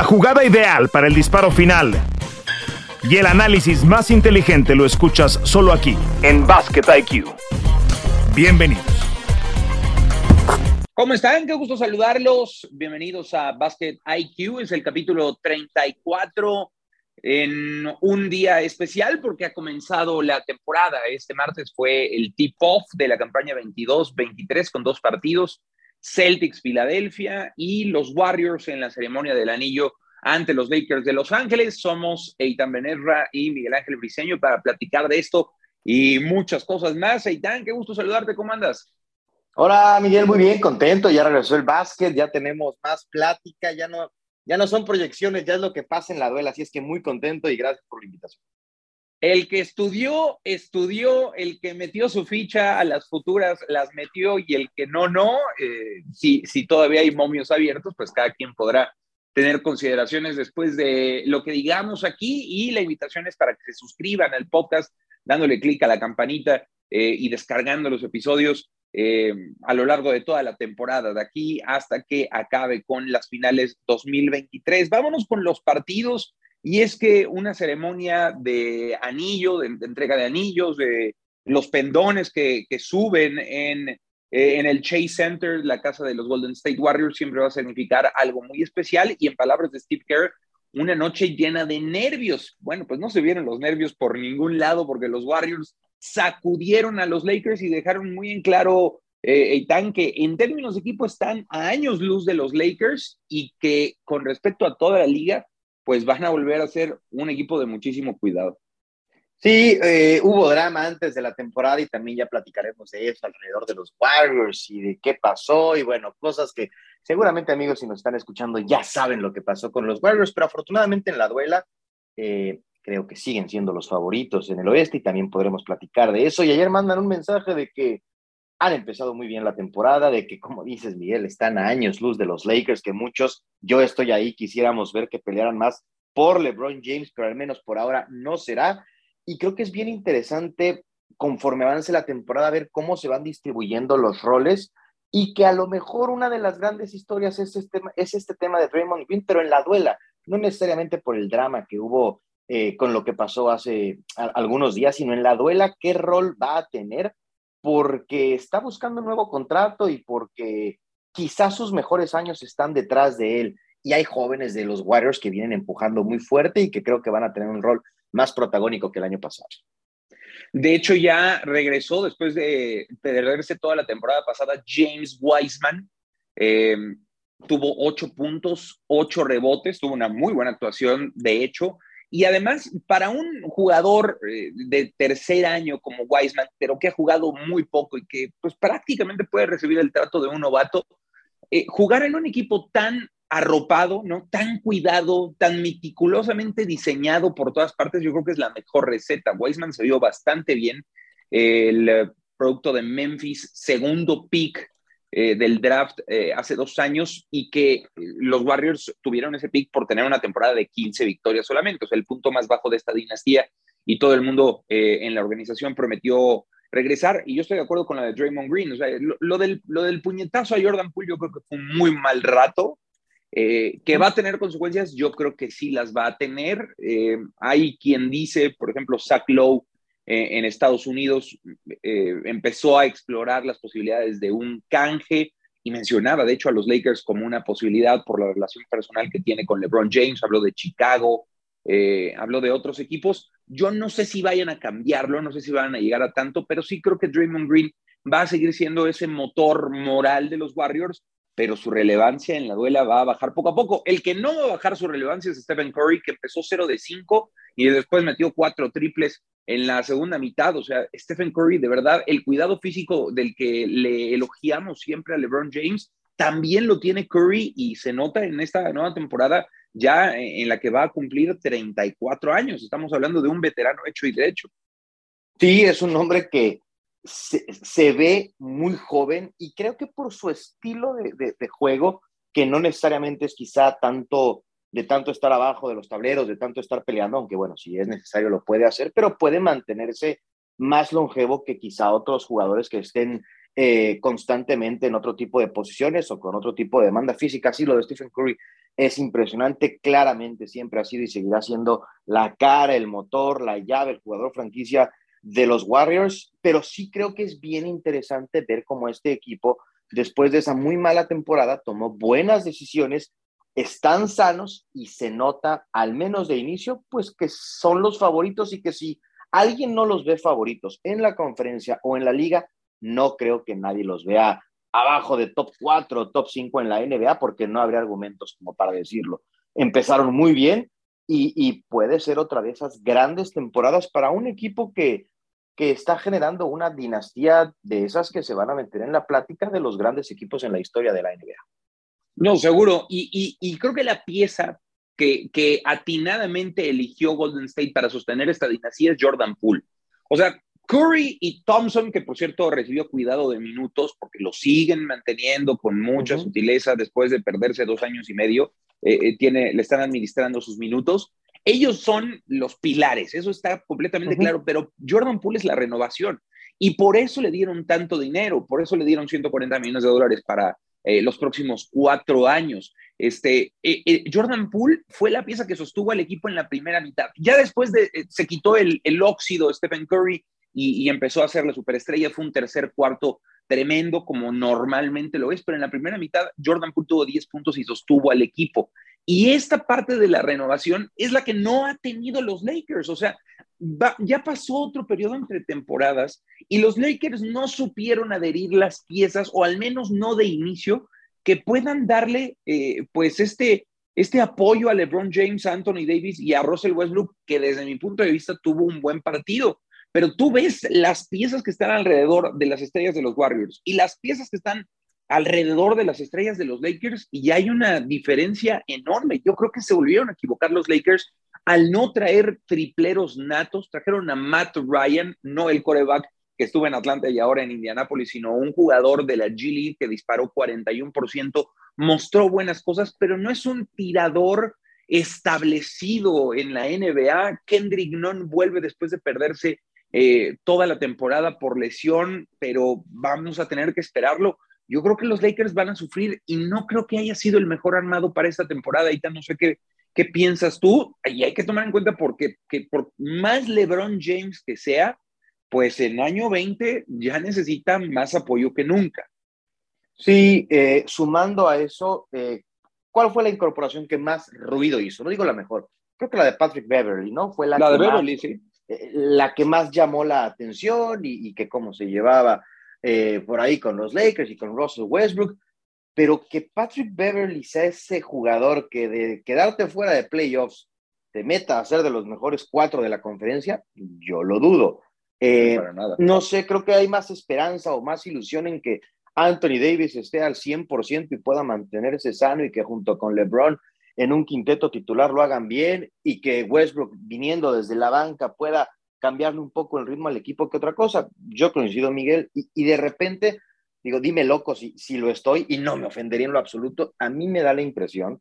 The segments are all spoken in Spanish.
La jugada ideal para el disparo final y el análisis más inteligente lo escuchas solo aquí, en Basket IQ. Bienvenidos. ¿Cómo están? Qué gusto saludarlos. Bienvenidos a Basket IQ. Es el capítulo 34 en un día especial porque ha comenzado la temporada. Este martes fue el tip-off de la campaña 22-23 con dos partidos. Celtics Filadelfia y los Warriors en la ceremonia del anillo ante los Lakers de Los Ángeles. Somos Eitan Benerra y Miguel Ángel Briceño para platicar de esto y muchas cosas más. Eitan, qué gusto saludarte, ¿cómo andas? Hola Miguel, muy bien, contento, ya regresó el básquet, ya tenemos más plática, ya no, ya no son proyecciones, ya es lo que pasa en la duela, así es que muy contento y gracias por la invitación. El que estudió, estudió, el que metió su ficha a las futuras, las metió y el que no, no. Eh, si, si todavía hay momios abiertos, pues cada quien podrá tener consideraciones después de lo que digamos aquí y la invitación es para que se suscriban al podcast dándole clic a la campanita eh, y descargando los episodios eh, a lo largo de toda la temporada, de aquí hasta que acabe con las finales 2023. Vámonos con los partidos y es que una ceremonia de anillo, de, entrega de anillos, de los pendones que, suben en, eh, en el Chase Center, la casa de los Golden State Warriors, siempre va a significar algo muy especial. Y en palabras de Steve Kerr, una noche llena de nervios. Bueno, pues no se vieron los nervios por ningún lado porque los Warriors sacudieron a los Lakers y dejaron muy en claro, eh, que en términos de equipo están a años luz de los Lakers y que con respecto a toda la liga, pues van a volver a ser un equipo de muchísimo cuidado. Sí, eh, hubo drama antes de la temporada y también ya platicaremos de eso alrededor de los Warriors y de qué pasó y bueno, cosas que seguramente amigos si nos están escuchando ya saben lo que pasó con los Warriors, pero afortunadamente en la duela eh, creo que siguen siendo los favoritos en el oeste y también podremos platicar de eso. Y ayer mandan un mensaje de que han empezado muy bien la temporada, de que, como dices, Miguel, están a años luz de los Lakers, que muchos, yo estoy ahí, quisiéramos ver que pelearan más por LeBron James, pero al menos por ahora no será. Y creo que es bien interesante, conforme avance la temporada, ver cómo se van distribuyendo los roles y que a lo mejor una de las grandes historias es este, es este tema de Draymond Green, pero en la duela, no necesariamente por el drama que hubo eh, con lo que pasó hace algunos días, sino en la duela, qué rol va a tener porque está buscando un nuevo contrato y porque quizás sus mejores años están detrás de él. Y hay jóvenes de los Warriors que vienen empujando muy fuerte y que creo que van a tener un rol más protagónico que el año pasado. De hecho, ya regresó después de perderse toda la temporada pasada James Wiseman. Eh, tuvo ocho puntos, ocho rebotes, tuvo una muy buena actuación, de hecho. Y además, para un jugador eh, de tercer año como Wiseman, pero que ha jugado muy poco y que pues prácticamente puede recibir el trato de un novato, eh, jugar en un equipo tan arropado, ¿no? Tan cuidado, tan meticulosamente diseñado por todas partes, yo creo que es la mejor receta. Wiseman se vio bastante bien. el producto de Memphis, segundo pick eh, del draft eh, hace dos años y que eh, los Warriors tuvieron ese pick por tener una temporada de 15 victorias solamente, o sea, el punto más bajo de esta dinastía y todo el mundo en la organización prometió regresar y yo estoy de acuerdo con la de Draymond Green, o sea, lo, del, lo del puñetazo a Jordan Poole yo creo que fue un muy mal rato, que va a tener consecuencias, yo creo que sí las va a tener. hay quien dice, por ejemplo, Zach Lowe, eh, en Estados Unidos, eh, empezó a explorar las posibilidades de un canje y mencionaba, de hecho, a los Lakers como una posibilidad por la relación personal que tiene con LeBron James, habló de Chicago, eh, habló de otros equipos. Yo no sé si vayan a cambiarlo, no sé si van a llegar a tanto, pero sí creo que Draymond Green va a seguir siendo ese motor moral de los Warriors, pero su relevancia en la duela va a bajar poco a poco. El que no va a bajar su relevancia es Stephen Curry, que empezó 0 de 5 y después metió cuatro triples en la segunda mitad. O sea, Stephen Curry, de verdad, el cuidado físico del que le elogiamos siempre a LeBron James, también lo tiene Curry y se nota en esta nueva temporada ya en la que va a cumplir 34 años. Estamos hablando de un veterano hecho y derecho. Sí, es un hombre que se, ve muy joven y creo que por su estilo de, de, juego, que no necesariamente es quizá tanto de tanto estar abajo de los tableros, de tanto estar peleando, aunque bueno, si es necesario lo puede hacer, pero puede mantenerse más longevo que quizá otros jugadores que estén eh, constantemente en otro tipo de posiciones o con otro tipo de demanda física. Sí, lo de Stephen Curry es impresionante, claramente siempre ha sido y seguirá siendo la cara, el motor, la llave, el jugador franquicia de los Warriors, pero sí creo que es bien interesante ver cómo este equipo, después de esa muy mala temporada, tomó buenas decisiones, están sanos y se nota, al menos de inicio, pues que son los favoritos y que si alguien no los ve favoritos en la conferencia o en la liga, no creo que nadie los vea abajo de top 4 top 5 en la NBA porque no habría argumentos como para decirlo. Empezaron muy bien y, puede ser otra de esas grandes temporadas para un equipo que, que está generando una dinastía de esas que se van a meter en la plática de los grandes equipos en la historia de la NBA. No, seguro. Y, y, creo que la pieza que, que, atinadamente eligió Golden State para sostener esta dinastía es Jordan Poole. O sea, Curry y Thompson, que por cierto recibió cuidado de minutos porque lo siguen manteniendo con mucha sutileza después de perderse dos años y medio, eh, eh, tiene, le están administrando sus minutos. Ellos son los pilares, eso está completamente claro, pero Jordan Poole es la renovación y por eso le dieron tanto dinero, por eso le dieron 140 millones de dólares para eh, los próximos cuatro años. Este, Jordan Poole fue la pieza que sostuvo al equipo en la primera mitad. Ya después de, se quitó el, el óxido Stephen Curry y, empezó a ser la superestrella. Fue un tercer cuarto tremendo, como normalmente lo es, pero en la primera mitad Jordan Poole tuvo 10 puntos y sostuvo al equipo. Y esta parte de la renovación es la que no ha tenido los Lakers. O sea, ya pasó otro periodo entre temporadas y los Lakers no supieron adherir las piezas, o al menos no de inicio, que puedan darle eh, pues este, este apoyo a LeBron James, Anthony Davis y a Russell Westbrook, que desde mi punto de vista tuvo un buen partido pero tú ves las piezas que están alrededor de las estrellas de los Warriors y las piezas que están alrededor de las estrellas de los Lakers y hay una diferencia enorme. Yo creo que se volvieron a equivocar los Lakers al no traer tripleros natos, trajeron a Matt Ryan, no el coreback que estuvo en Atlanta y ahora en Indianápolis, sino un jugador de la G League que disparó 41%, mostró buenas cosas, pero no es un tirador establecido en la NBA. Kendrick Nunn vuelve después de perderse eh, toda la temporada por lesión, pero vamos a tener que esperarlo. Yo creo que los Lakers van a sufrir y no creo que haya sido el mejor armado para esta temporada. Y no sé qué, qué piensas tú. Y hay que tomar en cuenta porque que por más LeBron James que sea, pues en año 20 ya necesita más apoyo que nunca. Sí, eh, sumando a eso, eh, ¿cuál fue la incorporación que más ruido hizo? No digo la mejor, creo que la de Patrick Beverly, ¿no? Fue la, la de Beverly, sí la que más llamó la atención y, que cómo se llevaba eh, por ahí con los Lakers y con Russell Westbrook, pero que Patrick Beverly sea ese jugador que de quedarte fuera de playoffs te meta a ser de los mejores cuatro de la conferencia, yo lo dudo. Eh, no sé, creo que hay más esperanza o más ilusión en que Anthony Davis esté al 100% y pueda mantenerse sano y que junto con LeBron en un quinteto titular lo hagan bien y que Westbrook viniendo desde la banca pueda cambiarle un poco el ritmo al equipo que otra cosa. Yo coincido, Miguel, y, de repente, digo, dime loco si, si lo estoy y no me ofendería en lo absoluto. A mí me da la impresión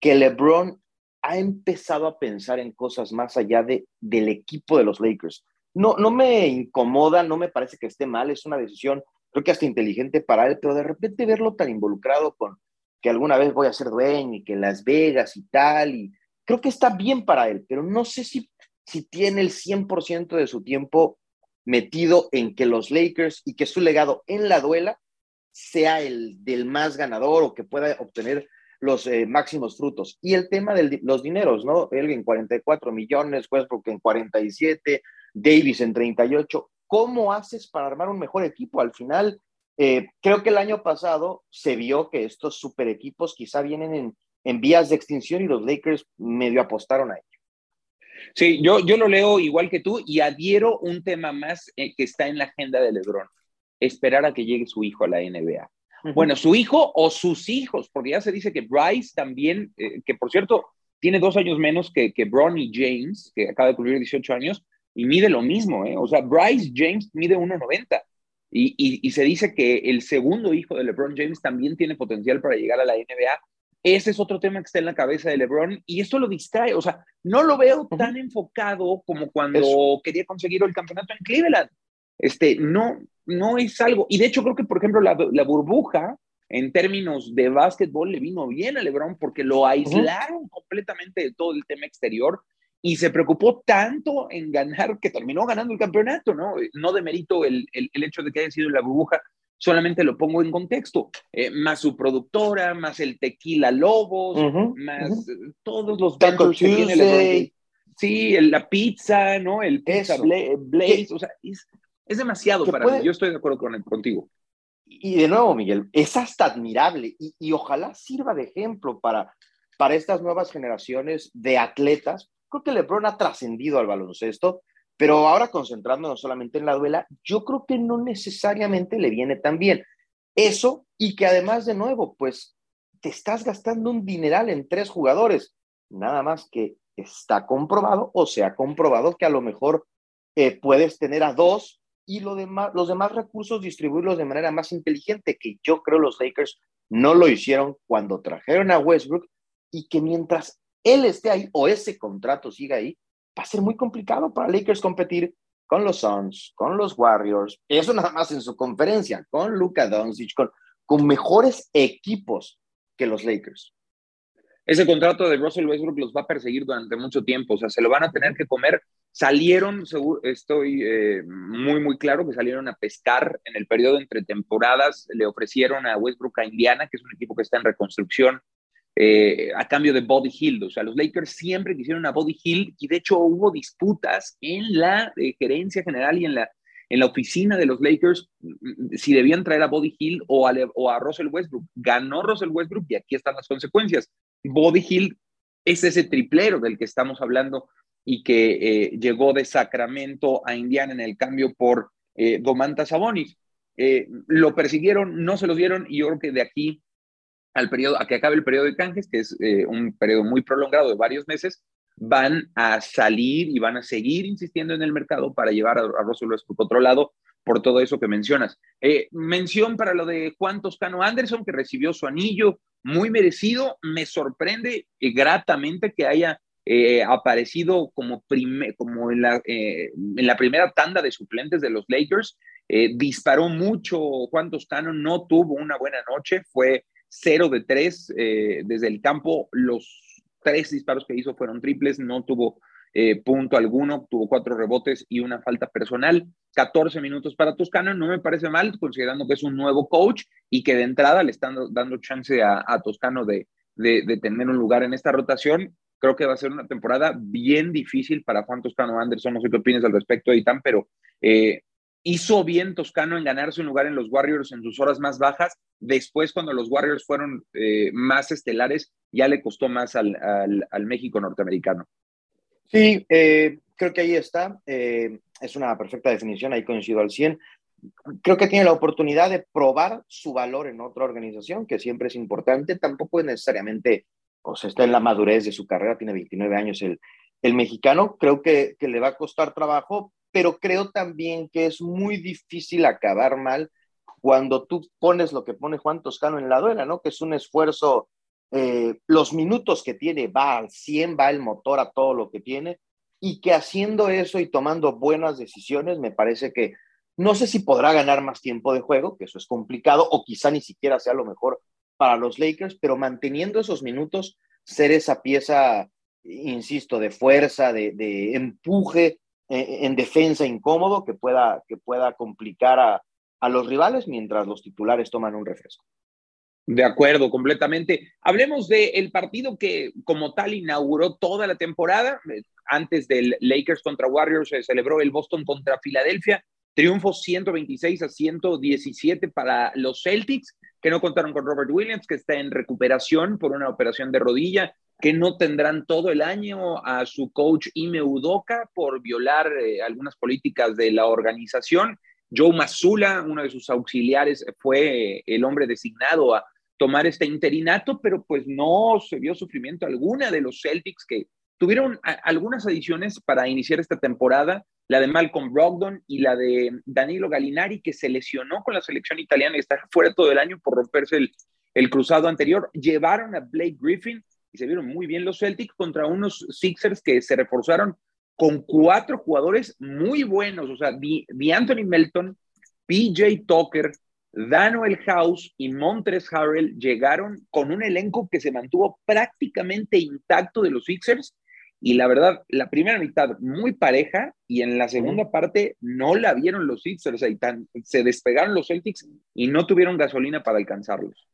que LeBron ha empezado a pensar en cosas más allá de, del equipo de los Lakers. No, no me incomoda, no me parece que esté mal, es una decisión, creo que hasta inteligente para él, pero de repente verlo tan involucrado con, que alguna vez voy a ser dueño y que Las Vegas y tal, y creo que está bien para él, pero no sé si, si tiene el 100% de su tiempo metido en que los Lakers y que su legado en la duela sea el del más ganador o que pueda obtener los eh, máximos frutos. Y el tema de los dineros, ¿no? Él en 44 millones, Westbrook en 47, Davis en 38. ¿Cómo haces para armar un mejor equipo? Al final, eh, creo que el año pasado se vio que estos super equipos quizá vienen en, vías de extinción y los Lakers medio apostaron a ello. Sí, yo, yo lo leo igual que tú y adhiero un tema más eh, que está en la agenda de LeBron, esperar a que llegue su hijo a la NBA. Bueno, su hijo o sus hijos, porque ya se dice que Bryce también, eh, que por cierto tiene dos años menos que, que Bronny James, que acaba de cumplir 18 años, y mide lo mismo, ¿eh? O sea, Bryce James mide 1,90 y, se dice que el segundo hijo de LeBron James también tiene potencial para llegar a la NBA. Ese es otro tema que está en la cabeza de LeBron y esto lo distrae. O sea, no lo veo tan enfocado como cuando quería conseguir el campeonato en Cleveland. Este, no, no es algo. Y de hecho, creo que, por ejemplo, la, burbuja en términos de básquetbol le vino bien a LeBron porque lo aislaron completamente de todo el tema exterior y se preocupó tanto en ganar que terminó ganando el campeonato, ¿no? No demerito el, el, el hecho de que haya sido la burbuja, solamente lo pongo en contexto, eh, más su productora, más el tequila Lobos, más todos los vendors que tiene LeBron. Sí, la pizza, ¿no? El pizza Blaze, o sea, es, es demasiado para mí, yo estoy de acuerdo con, contigo y de nuevo, Miguel, es hasta admirable y, ojalá sirva de ejemplo para, para estas nuevas generaciones de atletas. Creo que LeBron ha trascendido al baloncesto, pero ahora concentrándonos solamente en la duela, yo creo que no necesariamente le viene tan bien. Eso y que además, de nuevo, pues te estás gastando un dineral en tres jugadores. Nada más que está comprobado o se ha comprobado que a lo mejor eh, puedes tener a dos y lo demás, los demás recursos distribuirlos de manera más inteligente, que yo creo los Lakers no lo hicieron cuando trajeron a Westbrook y que mientras él esté ahí o ese contrato siga ahí, va a ser muy complicado para Lakers competir con los Suns, con los Warriors, eso nada más en su conferencia, con Luka Doncic, con, con mejores equipos que los Lakers. Ese contrato de Russell Westbrook los va a perseguir durante mucho tiempo, o sea, se lo van a tener que comer Salieron, estoy eh, muy, muy claro que salieron a pescar en el periodo entre temporadas. Le ofrecieron a Westbrook a Indiana, que es un equipo que está en reconstrucción, eh, a cambio de Body Hill. O sea, los Lakers siempre quisieron a Body Hill y de hecho hubo disputas en la eh, gerencia general y en la, en la oficina de los Lakers mm, si debían traer a Body Hill o a, Russell Westbrook. Ganó Russell Westbrook y aquí están las consecuencias. Body Hill es ese triplero del que estamos hablando y que eh, llegó de Sacramento a Indiana en el cambio por Domantas Sabonis. Lo persiguieron, no se los dieron y yo creo que de aquí al periodo, a que acabe el periodo de canjes, que es eh, un periodo muy prolongado de varios meses, van a salir y van a seguir insistiendo en el mercado para llevar a, a Russell Westbrook otro lado por todo eso que mencionas. mención para lo de Juan Toscano Anderson, que recibió su anillo muy merecido. Me sorprende gratamente que haya eh, aparecido como, como en, la, eh, en la primera tanda de suplentes de los Lakers. Eh, disparó mucho Juan Toscano, no tuvo una buena noche, fue 0 de 3 desde el campo. Los tres disparos que hizo fueron triples, no tuvo punto alguno, tuvo cuatro rebotes y una falta personal. 14 minutos para Toscano, no me parece mal, considerando que es un nuevo coach y que de entrada le están dando chance a, Toscano de, de, de, tener un lugar en esta rotación. Creo que va a ser una temporada bien difícil para Juan Toscano Anderson. No sé qué opinas al respecto, Eitan, pero eh, hizo bien Toscano en ganarse un lugar en los Warriors en sus horas más bajas. Después, cuando los Warriors fueron eh, más estelares, ya le costó más al, al, México norteamericano. Sí, eh, creo que ahí está. es una perfecta definición, ahí coincido al 100. Creo que tiene la oportunidad de probar su valor en otra organización, que siempre es importante. Tampoco es necesariamente o sea, está en la madurez de su carrera, tiene 29 años el, el mexicano, creo que, que, le va a costar trabajo, pero creo también que es muy difícil acabar mal cuando tú pones lo que pone Juan Toscano en la duela, ¿no? Que es un esfuerzo, eh, los minutos que tiene, va al 100, va el motor a todo lo que tiene, y que haciendo eso y tomando buenas decisiones, me parece que no sé si podrá ganar más tiempo de juego, que eso es complicado, o quizá ni siquiera sea lo mejor para los Lakers, pero manteniendo esos minutos, ser esa pieza, insisto, de fuerza, de, empuje en defensa incómodo que pueda, que pueda complicar a, a los rivales mientras los titulares toman un refresco. De acuerdo, completamente. Hablemos del partido que como tal inauguró toda la temporada. Antes del Lakers contra Warriors se celebró el Boston contra Filadelfia. Triunfo 126 a 117 para los Celtics que no contaron con Robert Williams, que está en recuperación por una operación de rodilla, que no tendrán todo el año a su coach Ime Udoka por violar eh, algunas políticas de la organización. Joe Mazula, uno de sus auxiliares, fue eh, el hombre designado a tomar este interinato, pero pues no se vio sufrimiento alguna de los Celtics que tuvieron algunas adiciones para iniciar esta temporada la de Malcolm Brogdon y la de Danilo Gallinari, que se lesionó con la selección italiana y está fuera todo el año por romperse el, el cruzado anterior. Llevaron a Blake Griffin y se vieron muy bien los Celtics contra unos Sixers que se reforzaron con cuatro jugadores muy buenos, o sea, de Anthony Melton, PJ Tucker, Daniel House y Montres Harrell llegaron con un elenco que se mantuvo prácticamente intacto de los Sixers y la verdad, la primera mitad muy pareja y en la segunda parte no la vieron los Sixers, tan, se despegaron los Celtics y no tuvieron gasolina para alcanzarlos.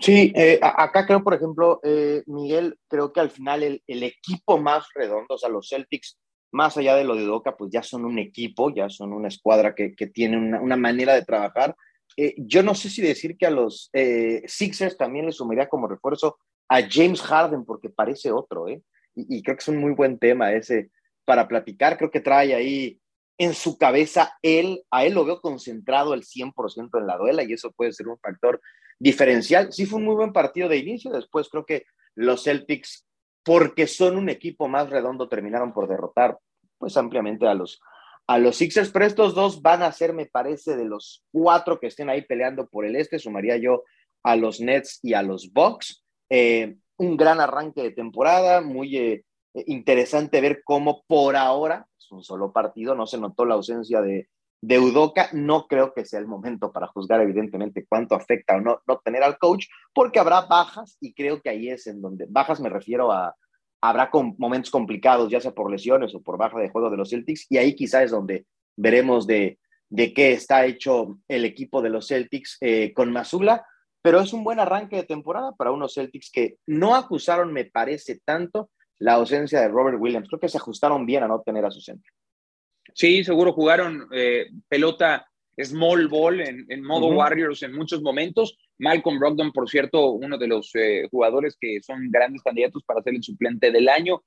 Sí, eh, acá creo, por ejemplo, eh, Miguel, creo que al final el, equipo más redondo, o sea, los Celtics, más allá de lo de Doca, pues ya son un equipo, ya son una escuadra que, que tiene una, una, manera de trabajar. Eh, yo no sé si decir que a los eh, Sixers también les sumaría como refuerzo a James Harden, porque parece otro, ¿eh? Y, y, creo que es un muy buen tema ese para platicar. Creo que trae ahí en su cabeza él, a él lo veo concentrado el 100% en la duela y eso puede ser un factor diferencial. Sí fue un muy buen partido de inicio, después creo que los Celtics, porque son un equipo más redondo, terminaron por derrotar pues ampliamente a los, a los Sixers, pero estos dos van a ser, me parece, de los cuatro que estén ahí peleando por el este, sumaría yo a los Nets y a los Bucks. Eh, un gran arranque de temporada, muy eh, interesante ver cómo por ahora, es un solo partido, no se notó la ausencia de, de Udoca, no creo que sea el momento para juzgar evidentemente cuánto afecta o no, no tener al coach, porque habrá bajas y creo que ahí es en donde, bajas me refiero a, habrá con, momentos complicados, ya sea por lesiones o por baja de juego de los Celtics, y ahí quizás es donde veremos de, de qué está hecho el equipo de los Celtics eh, con Mazula, pero es un buen arranque de temporada para unos Celtics que no acusaron, me parece, tanto la ausencia de Robert Williams. Creo que se ajustaron bien a no tener a su centro. Sí, seguro jugaron eh, pelota small ball en, en modo uh -huh. Warriors en muchos momentos. Malcolm Brogdon, por cierto, uno de los eh, jugadores que son grandes candidatos para ser el suplente del año.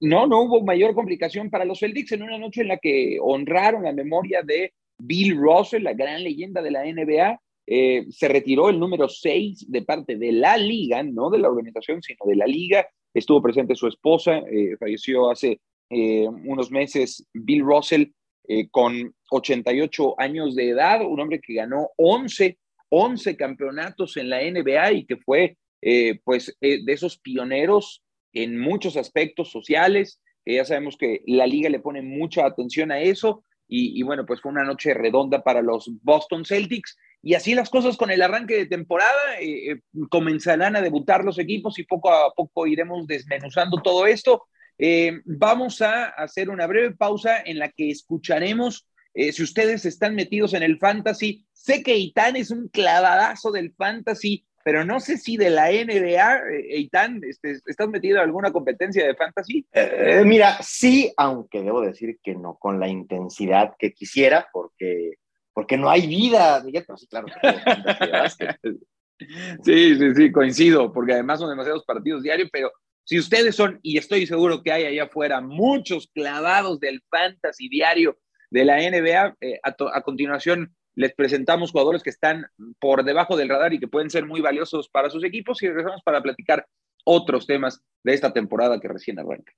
No, no hubo mayor complicación para los Celtics en una noche en la que honraron la memoria de Bill Russell, la gran leyenda de la NBA. Eh, se retiró el número 6 de parte de la liga, no de la organización, sino de la liga. Estuvo presente su esposa, eh, falleció hace eh, unos meses Bill Russell eh, con 88 años de edad, un hombre que ganó 11, 11 campeonatos en la NBA y que fue eh, pues de esos pioneros en muchos aspectos sociales. ya sabemos que la liga le pone mucha atención a eso y, y, bueno, pues fue una noche redonda para los Boston Celtics. Y así las cosas con el arranque de temporada, eh, comenzarán a debutar los equipos y poco a poco iremos desmenuzando todo esto. Eh, vamos a hacer una breve pausa en la que escucharemos eh, si ustedes están metidos en el fantasy. Sé que Itán es un clavadazo del fantasy, pero no sé si de la NBA, eh, Itán, este, ¿estás metido en alguna competencia de fantasy? Eh, mira, sí, aunque debo decir que no con la intensidad que quisiera, porque, porque no hay vida, Miguel, pero sí, claro. sí, sí, sí, coincido, porque además son demasiados partidos diarios, pero si ustedes son, y estoy seguro que hay allá afuera, muchos clavados del fantasy diario de la NBA, eh, a, a, continuación les presentamos jugadores que están por debajo del radar y que pueden ser muy valiosos para sus equipos y regresamos para platicar otros temas de esta temporada que recién arranca.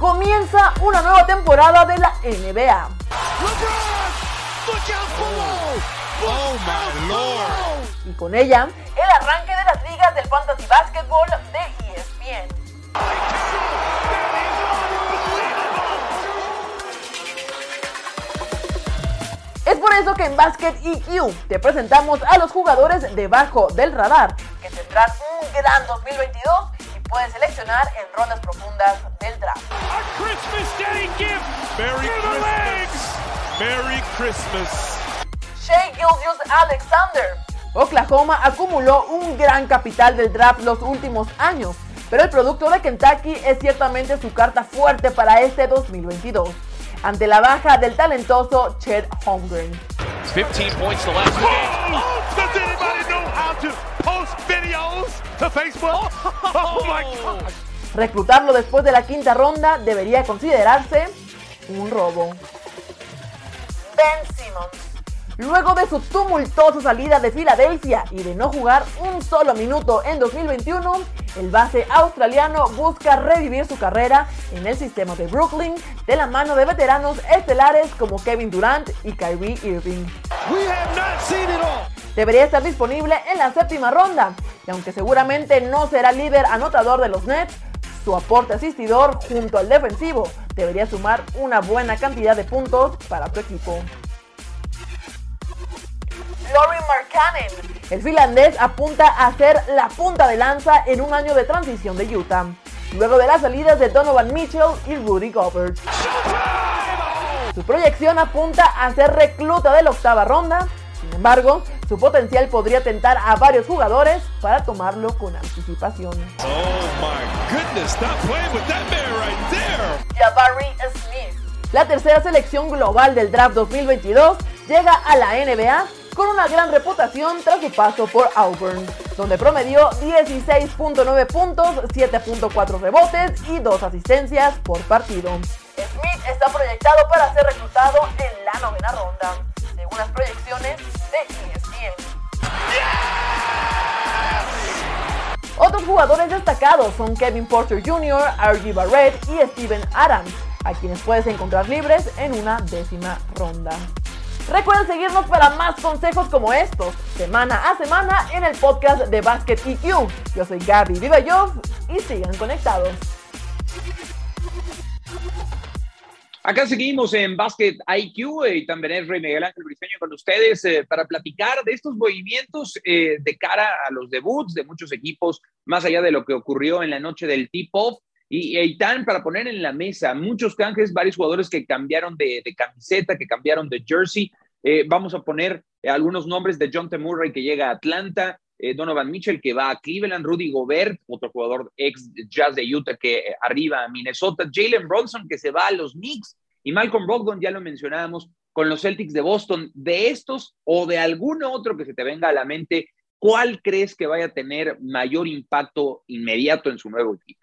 Comienza una nueva temporada de la NBA. Oh. Y con ella, el arranque de las ligas del Fantasy Basketball de ESPN. Es por eso que en Basket EQ te presentamos a los jugadores debajo del radar, que tendrán un gran 2022 y puedes seleccionar en rondas profundas del draft. A Christmas Day gift. Merry Christmas. Merry Christmas. Shea Gildius Alexander. Oklahoma acumuló un gran capital del draft los últimos años, pero el producto de Kentucky es ciertamente su carta fuerte para este 2022 ante la baja del talentoso Chet Holmgren. 15 points the last Oh, post videos to Facebook? Oh my God. Reclutarlo después de la quinta ronda debería considerarse un robo. Ben Simmons. Luego de su tumultuosa salida de Filadelfia y de no jugar un solo minuto en 2021, el base australiano busca revivir su carrera en el sistema de Brooklyn de la mano de veteranos estelares como Kevin Durant y Kyrie Irving. Debería estar disponible en la séptima ronda y aunque seguramente no será líder anotador de los Nets, su aporte asistidor junto al defensivo debería sumar una buena cantidad de puntos para su equipo. Markkanen. El finlandés apunta a ser la punta de lanza en un año de transición de Utah, luego de las salidas de Donovan Mitchell y Rudy Gobert. Su proyección apunta a ser recluta de la octava ronda, sin embargo, su potencial podría tentar a varios jugadores para tomarlo con anticipación. Smith. La tercera selección global del draft 2022 llega a la NBA con una gran reputación tras su paso por Auburn, donde promedió 16.9 puntos, 7.4 rebotes y 2 asistencias por partido. Smith está proyectado para ser reclutado en la novena ronda, según las proyecciones de ESPN. Otros jugadores destacados son Kevin Porter Jr., R.G. Barrett y Steven Adams, a quienes puedes encontrar libres en una décima ronda. Recuerden seguirnos para más consejos como estos, semana a semana en el podcast de Basket EQ. Yo soy Gaby Vivayov y sigan conectados. Acá seguimos en Basket IQ y también es Rey Miguel Ángel Briceño con ustedes eh, para platicar de estos movimientos eh, de cara a los debuts de muchos equipos, más allá de lo que ocurrió en la noche del tip-off. Y Eitan, para poner en la mesa, muchos canjes, varios jugadores que cambiaron de, camiseta, que cambiaron de jersey. Eh, vamos a poner algunos nombres de John T. Murray que llega a Atlanta, eh, Donovan Mitchell que va a Cleveland, Rudy Gobert, otro jugador ex Jazz de Utah que eh, arriba a Minnesota, Jalen Bronson que se va a los Knicks y Malcolm Brogdon, ya lo mencionábamos, con los Celtics de Boston. De estos o de algún otro que se te venga a la mente, ¿cuál crees que vaya a tener mayor impacto inmediato en su nuevo equipo?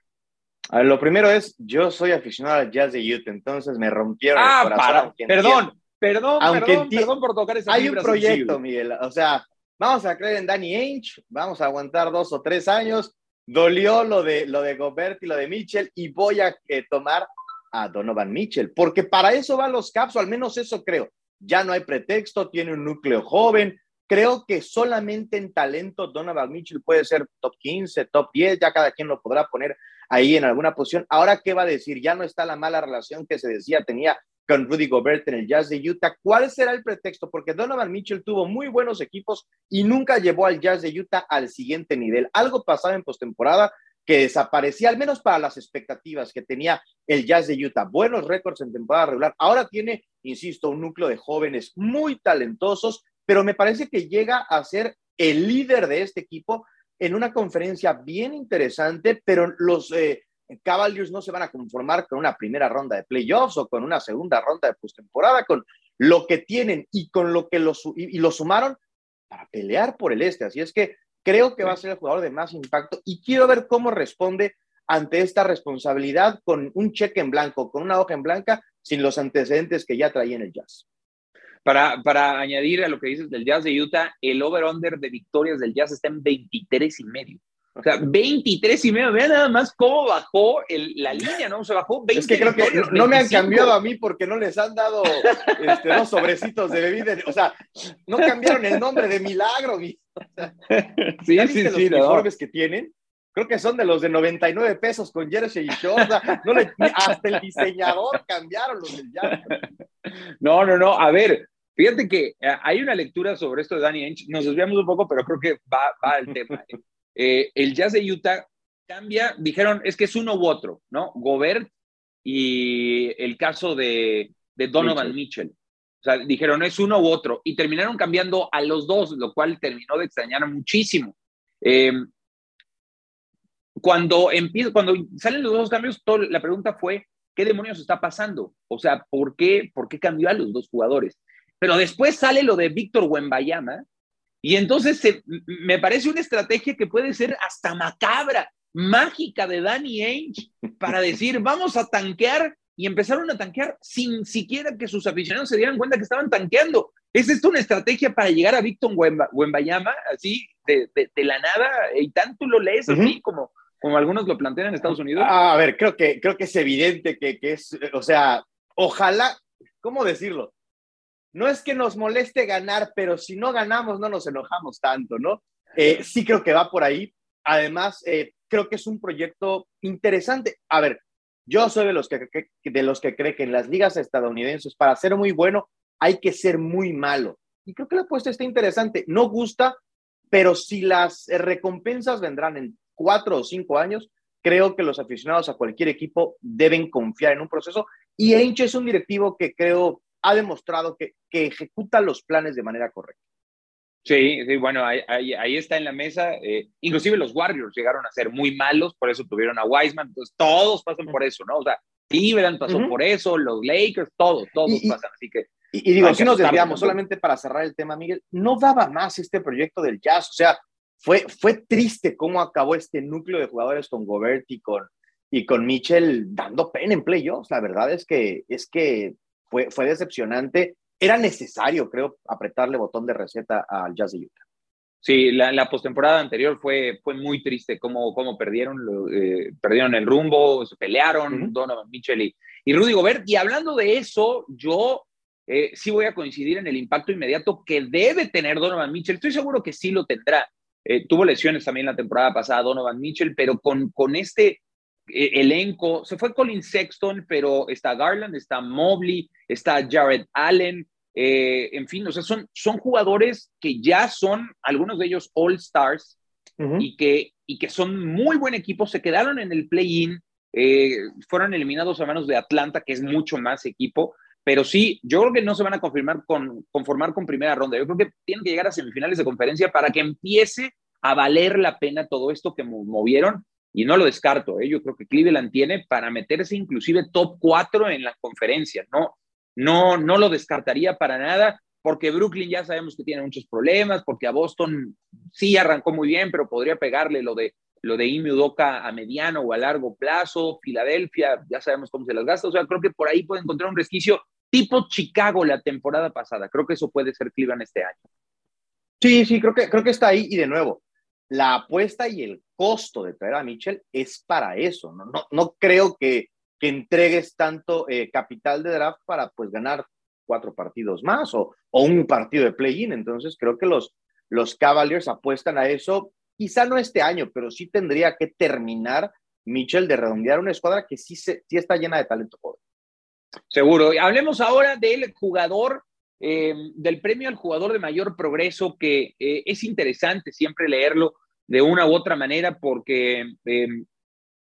Lo primero es, yo soy aficionado al Jazz de Utah, entonces me rompieron ah, el corazón. perdón, perdón, perdón, perdón por tocar esa Hay un proyecto, Miguel, o sea, vamos a creer en Danny Ainge, vamos a aguantar dos o tres años. Dolió lo de, lo de Gobert y lo de Mitchell y voy a eh, tomar a Donovan Mitchell, porque para eso van los Caps, o al menos eso creo. Ya no hay pretexto, tiene un núcleo joven. Creo que solamente en talento Donovan Mitchell puede ser top 15, top 10, ya cada quien lo podrá poner ahí en alguna posición. Ahora, ¿qué va a decir? Ya no está la mala relación que se decía tenía con Rudy Gobert en el Jazz de Utah. ¿Cuál será el pretexto? Porque Donovan Mitchell tuvo muy buenos equipos y nunca llevó al Jazz de Utah al siguiente nivel. Algo pasaba en postemporada que desaparecía, al menos para las expectativas que tenía el Jazz de Utah. Buenos récords en temporada regular. Ahora tiene, insisto, un núcleo de jóvenes muy talentosos, pero me parece que llega a ser el líder de este equipo en una conferencia bien interesante, pero los eh, Cavaliers no se van a conformar con una primera ronda de playoffs o con una segunda ronda de postemporada, con lo que tienen y con lo que lo, y, lo sumaron para pelear por el este. Así es que creo que va a ser el jugador de más impacto y quiero ver cómo responde ante esta responsabilidad con un cheque en blanco, con una hoja en blanca, sin los antecedentes que ya traía en el Jazz. Para, para añadir a lo que dices del Jazz de Utah, el over-under de victorias del Jazz está en 23 y medio. O sea, 23 y medio. Vean nada más cómo bajó la línea, ¿no? Se bajó 20. Es que creo que no, me han cambiado a mí porque no les han dado este, los sobrecitos de bebida. O sea, no cambiaron el nombre de milagro. sí, sí, sí. Los uniformes que tienen? Creo que son de los de 99 pesos con jersey y shorts. No hasta el diseñador cambiaron los del Jazz. No, no, no. A ver, fíjate que eh, hay una lectura sobre esto de Danny Ainge. Nos desviamos un poco, pero creo que va, va al tema. ¿eh? Eh, el Jazz de Utah cambia, dijeron, es que es uno u otro, ¿no? Gobert y el caso de, Donovan Mitchell. O sea, dijeron, es uno u otro. Y terminaron cambiando a los dos, lo cual terminó de extrañar muchísimo. Eh, cuando, empieza, cuando salen los dos cambios, la pregunta fue, ¿qué demonios está pasando? O sea, ¿por qué, ¿por qué cambió a los dos jugadores? Pero después sale lo de Víctor Wembayama, y entonces me parece una estrategia que puede ser hasta macabra, mágica de Danny Ainge para decir, vamos a tanquear y empezaron a tanquear sin siquiera que sus aficionados se dieran cuenta que estaban tanqueando. ¿Es esto una estrategia para llegar a Víctor Wembayama, así de, la nada? Y tanto lo lees así como, como algunos lo plantean en Estados Unidos. A ver, creo que, creo que es evidente que, que es, o sea, ojalá, ¿cómo decirlo? No es que nos moleste ganar, pero si no ganamos no nos enojamos tanto, ¿no? Eh, sí creo que va por ahí. Además, eh, creo que es un proyecto interesante. A ver, yo soy de los que, de los que cree que en las ligas estadounidenses, para ser muy bueno, hay que ser muy malo. Y creo que la apuesta está interesante. No gusta, pero si las recompensas vendrán en cuatro o cinco años, creo que los aficionados a cualquier equipo deben confiar en un proceso. Y Ainge es un directivo que creo ha demostrado que, que ejecuta los planes de manera correcta. Sí, sí bueno, ahí, ahí, está en la mesa. Eh, inclusive los Warriors llegaron a ser muy malos, por eso tuvieron a Wiseman. Entonces, todos pasan por eso, ¿no? O sea, Cleveland pasó por eso, los Lakers, todos, todos pasan. Así que. Y, digo, si nos desviamos, solamente para cerrar el tema, Miguel, no daba más este proyecto del Jazz. O sea, fue, fue triste cómo acabó este núcleo de jugadores con Gobert y con, y con Mitchell dando pena en playoffs. La verdad es que, es que fue, fue decepcionante era necesario, creo, apretarle botón de receta al Jazz de Utah. Sí, la, la postemporada anterior fue, fue muy triste cómo, cómo perdieron, eh, perdieron el rumbo, se pelearon Donovan Mitchell y, y, Rudy Gobert. Y hablando de eso, yo eh, sí voy a coincidir en el impacto inmediato que debe tener Donovan Mitchell. Estoy seguro que sí lo tendrá. Eh, tuvo lesiones también la temporada pasada Donovan Mitchell, pero con, con este elenco, se fue Colin Sexton, pero está Garland, está Mobley, está Jared Allen, eh, en fin, o sea, son, son jugadores que ya son, algunos de ellos All Stars, y, que, y que son muy buen equipo, se quedaron en el play-in, eh, fueron eliminados a manos de Atlanta, que es mucho más equipo, pero sí, yo creo que no se van a confirmar con, conformar con primera ronda, yo creo que tienen que llegar a semifinales de conferencia para que empiece a valer la pena todo esto que movieron, y no lo descarto, ¿eh? yo creo que Cleveland tiene para meterse inclusive top 4 en la conferencia, ¿no? No, no lo descartaría para nada, porque Brooklyn ya sabemos que tiene muchos problemas, porque a Boston sí arrancó muy bien, pero podría pegarle lo de lo de Ime Udoka a mediano o a largo plazo, Filadelfia, ya sabemos cómo se las gasta, o sea, creo que por ahí puede encontrar un resquicio tipo Chicago la temporada pasada, creo que eso puede ser Cleveland este año. Sí, sí, creo que, creo que está ahí y de nuevo, la apuesta y el costo de traer a Mitchell es para eso, no, no, no creo que que entregues tanto eh, capital de draft para pues ganar cuatro partidos más o, o un partido de play-in. Entonces creo que los, los Cavaliers apuestan a eso, quizá no este año, pero sí tendría que terminar Mitchell de redondear una escuadra que sí, se, sí está llena de talento joven. Seguro. Hablemos ahora del jugador, eh, del premio al jugador de mayor progreso, que eh, es interesante siempre leerlo de una u otra manera porque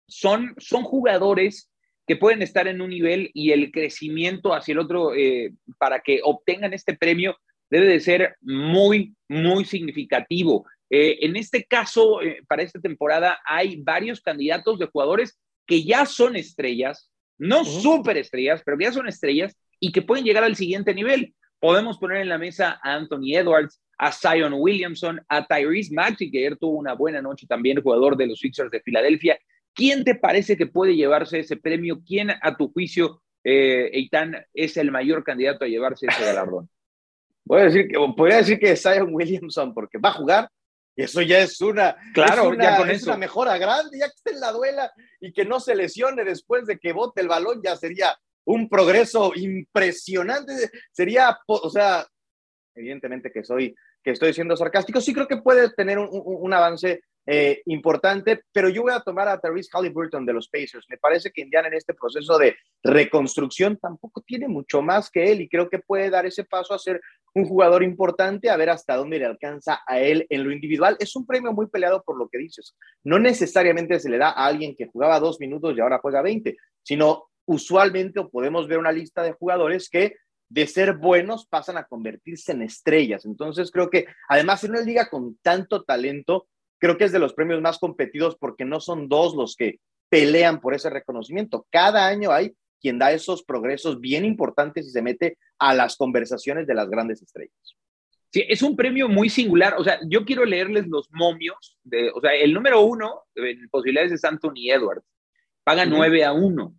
son, son jugadores que pueden estar en un nivel y el crecimiento hacia el otro eh, para que obtengan este premio debe de ser muy, muy significativo. Eh, en este caso, eh, para esta temporada, hay varios candidatos de jugadores que ya son estrellas, no súper estrellas, pero ya son estrellas y que pueden llegar al siguiente nivel. Podemos poner en la mesa a Anthony Edwards, a Zion Williamson, a Tyrese Maxey, que ayer tuvo una buena noche también, jugador de los Sixers de Filadelfia, ¿Quién te parece que puede llevarse ese premio? ¿Quién, a tu juicio, eh, Eitan, es el mayor candidato a llevarse ese galardón? Voy a decir que, podría decir que es Zion Williamson, porque va a jugar, y eso ya es una, claro, ya con es eso. una mejora grande, ya que esté en la duela y que no se lesione después de que bote el balón, ya sería un progreso impresionante. Sería, o sea, evidentemente que soy, que estoy siendo sarcástico, sí creo que puede tener un, un avance eh, importante, pero yo voy a tomar a Therese Halliburton de los Pacers. Me parece que Indiana en este proceso de reconstrucción tampoco tiene mucho más que él y creo que puede dar ese paso a ser un jugador importante, a ver hasta dónde le alcanza a él en lo individual. Es un premio muy peleado por lo que dices. No necesariamente se le da a alguien que jugaba dos minutos y ahora juega 20, sino usualmente podemos ver una lista de jugadores que de ser buenos pasan a convertirse en estrellas. Entonces creo que además en una liga con tanto talento, creo que es de los premios más competidos porque no son dos los que pelean por ese reconocimiento. Cada año hay quien da esos progresos bien importantes y se mete a las conversaciones de las grandes estrellas. Sí, es un premio muy singular. O sea, yo quiero leerles los momios. De, o sea, el número uno en posibilidades es Anthony Edwards. Paga 9 a 1.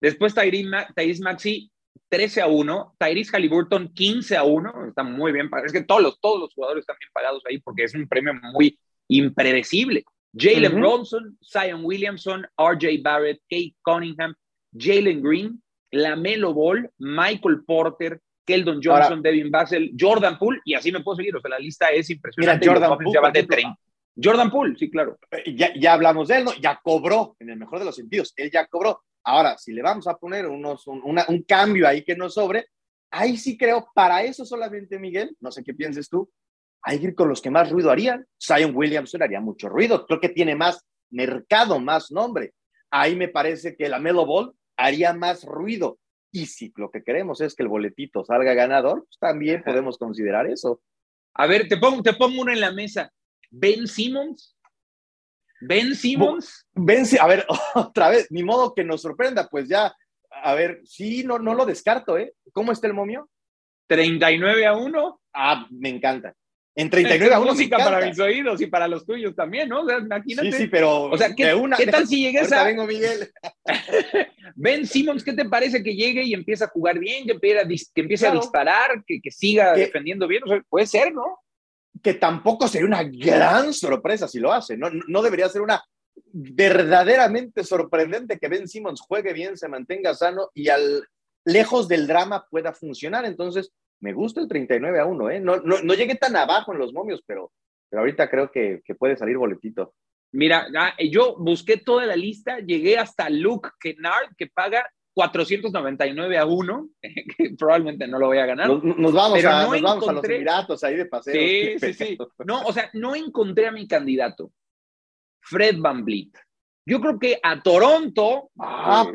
Después Tyrese Maxi, 13 a 1. Tyrese Halliburton, 15 a 1. Está muy bien pagado. Es que todos los, todos los jugadores están bien pagados ahí porque es un premio muy, impredecible. Jalen Bronson, Zion Williamson, RJ Barrett, Kate Cunningham, Jalen Green, Lamelo Ball, Michael Porter, Keldon Johnson, Devin Basel, Jordan Poole, y así me puedo seguir. O sea, la lista es impresionante. Jordan Poole, Jordan Poole, sí, claro. Eh, ya, ya, hablamos de él, ¿no? Ya cobró, en el mejor de los sentidos. Él ya cobró. Ahora, si le vamos a poner unos, un, un cambio ahí que nos sobre, ahí sí creo, para eso solamente, Miguel, no sé qué pienses tú, hay que ir con los que más ruido harían. Zion Williamson haría mucho ruido, creo que tiene más mercado, más nombre. Ahí me parece que la Melo Ball haría más ruido. Y si lo que queremos es que el boletito salga ganador, pues también podemos considerar eso. A ver, te pongo, te pongo uno en la mesa. Ben Simmons. Ben Simmons. Ben, a ver, otra vez, ni modo que nos sorprenda, pues ya, a ver, sí, no, no lo descarto, ¿eh? ¿Cómo está el momio? 39 a 1. Ah, me encanta. En 39 a 1 música para mis oídos y para los tuyos también, ¿no? O sea, imagínate. Sí, sí, pero. O sea, ¿qué, una, ¿qué tal si llegues a. vengo, Miguel. ben Simmons, ¿qué te parece que llegue y empiece a jugar bien, que empiece a, que empiece a disparar, que, que siga defendiendo bien? O sea, puede ser, ¿no? Que tampoco sería una gran sorpresa si lo hace, ¿no? No debería ser una verdaderamente sorprendente que Ben Simmons juegue bien, se mantenga sano y al lejos del drama pueda funcionar. Entonces, me gusta el 39 a 1, ¿eh? No, no, no llegué tan abajo en los momios, pero, pero ahorita creo que, que puede salir boletito. Mira, ah, yo busqué toda la lista, llegué hasta Luke Kennard, que paga 499 a 1, que probablemente no lo voy a ganar. Nos, vamos, a, nos vamos a los Emiratos ahí de paseo. Sí, sí, sí. No, o sea, no encontré a mi candidato, Fred Van Vliet. Yo creo que a Toronto, ah.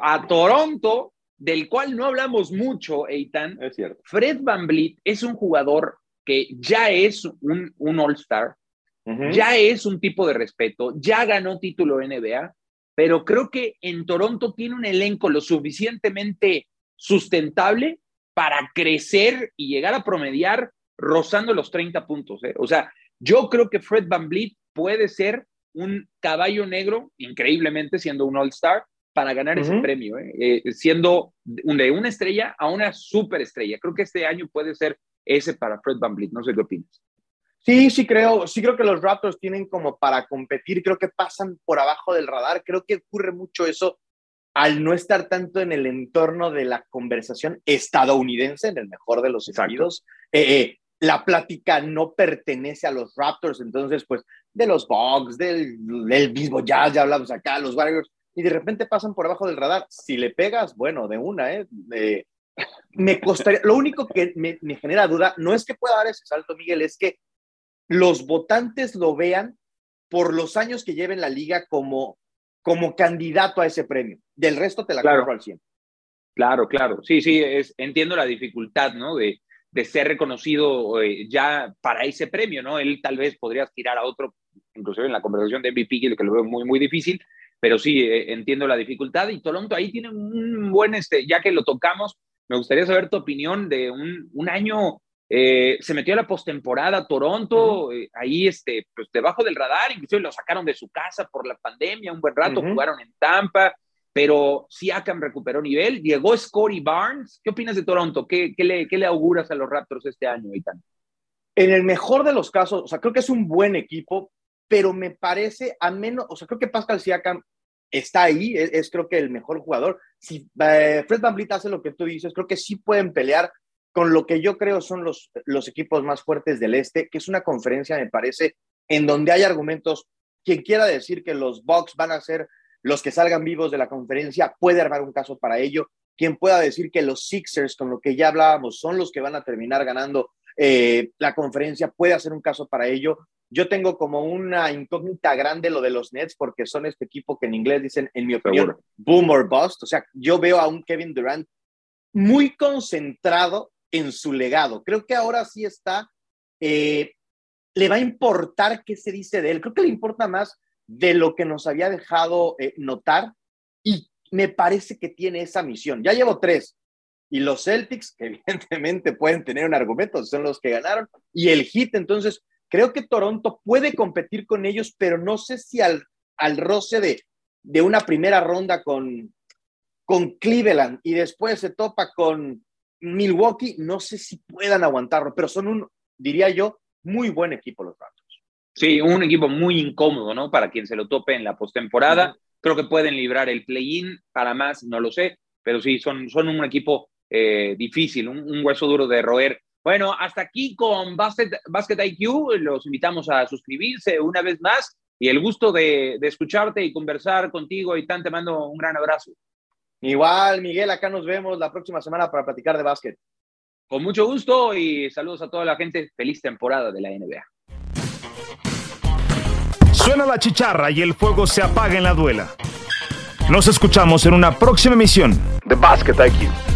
a Toronto del cual no hablamos mucho, Eitan. Es cierto. Fred Van Vliet es un jugador que ya es un, un All-Star, ya es un tipo de respeto, ya ganó título NBA, pero creo que en Toronto tiene un elenco lo suficientemente sustentable para crecer y llegar a promediar rozando los 30 puntos. ¿eh? O sea, yo creo que Fred Van Vliet puede ser un caballo negro, increíblemente siendo un All-Star, para ganar ese premio, ¿eh? Eh, siendo de una estrella a una superestrella. Creo que este año puede ser ese para Fred Van Vliet. No sé qué opinas. Sí, sí creo, sí creo que los Raptors tienen como para competir, creo que pasan por abajo del radar, creo que ocurre mucho eso al no estar tanto en el entorno de la conversación estadounidense, en el mejor de los sentidos. Eh, la plática no pertenece a los Raptors, entonces, pues, de los Bugs, del, del mismo Jazz, ya hablamos acá, los Warriors, y de repente pasan por abajo del radar. Si le pegas, bueno, de una, ¿eh? me costaría, lo único que me, genera duda no es que pueda dar ese salto, Miguel, es que los votantes lo vean por los años que lleven la liga como, como candidato a ese premio. Del resto te la claro. al 100. Claro, claro. Sí, sí, es, entiendo la dificultad, ¿no? De, de ser reconocido eh, ya para ese premio, ¿no? Él tal vez podría aspirar a otro, inclusive en la conversación de MVP, que lo veo muy, muy difícil, pero sí, eh, entiendo la dificultad y Toronto ahí tiene un buen, este, ya que lo tocamos, me gustaría saber tu opinión de un, un año, eh, se metió a la postemporada Toronto, eh, ahí este, pues debajo del radar, incluso lo sacaron de su casa por la pandemia un buen rato, jugaron en Tampa, pero Siakam recuperó nivel, llegó Scotty Barnes, ¿qué opinas de Toronto? ¿Qué, qué, le, qué le auguras a los Raptors este año, Eitan? En el mejor de los casos, o sea, creo que es un buen equipo, pero me parece a menos, o sea, creo que Pascal Siakam está ahí, es, creo que el mejor jugador. Si eh, Fred Van hace lo que tú dices, creo que sí pueden pelear con lo que yo creo son los, los equipos más fuertes del este, que es una conferencia, me parece, en donde hay argumentos. Quien quiera decir que los Bucks van a ser los que salgan vivos de la conferencia, puede armar un caso para ello. Quien pueda decir que los Sixers, con lo que ya hablábamos, son los que van a terminar ganando eh, la conferencia, puede hacer un caso para ello. Yo tengo como una incógnita grande lo de los Nets porque son este equipo que en inglés dicen, en mi opinión, boom or bust. O sea, yo veo a un Kevin Durant muy concentrado en su legado. Creo que ahora sí está, eh, le va a importar qué se dice de él. Creo que le importa más de lo que nos había dejado eh, notar y me parece que tiene esa misión. Ya llevo tres. Y los Celtics, que evidentemente pueden tener un argumento, son los que ganaron, y el Heat, entonces Creo que Toronto puede competir con ellos, pero no sé si al, al roce de, de una primera ronda con, con Cleveland y después se topa con Milwaukee, no sé si puedan aguantarlo, pero son un, diría yo, muy buen equipo los Raptors. Sí, un equipo muy incómodo, ¿no? Para quien se lo tope en la postemporada. Creo que pueden librar el play-in, para más, no lo sé, pero sí, son, son un equipo eh, difícil, un, un, hueso duro de roer. Bueno, hasta aquí con Basket, Basket IQ. Los invitamos a suscribirse una vez más y el gusto de, de escucharte y conversar contigo. Y tan te mando un gran abrazo. Igual, Miguel, acá nos vemos la próxima semana para platicar de básquet. Con mucho gusto y saludos a toda la gente. Feliz temporada de la NBA. Suena la chicharra y el fuego se apaga en la duela. Nos escuchamos en una próxima emisión de Basket IQ.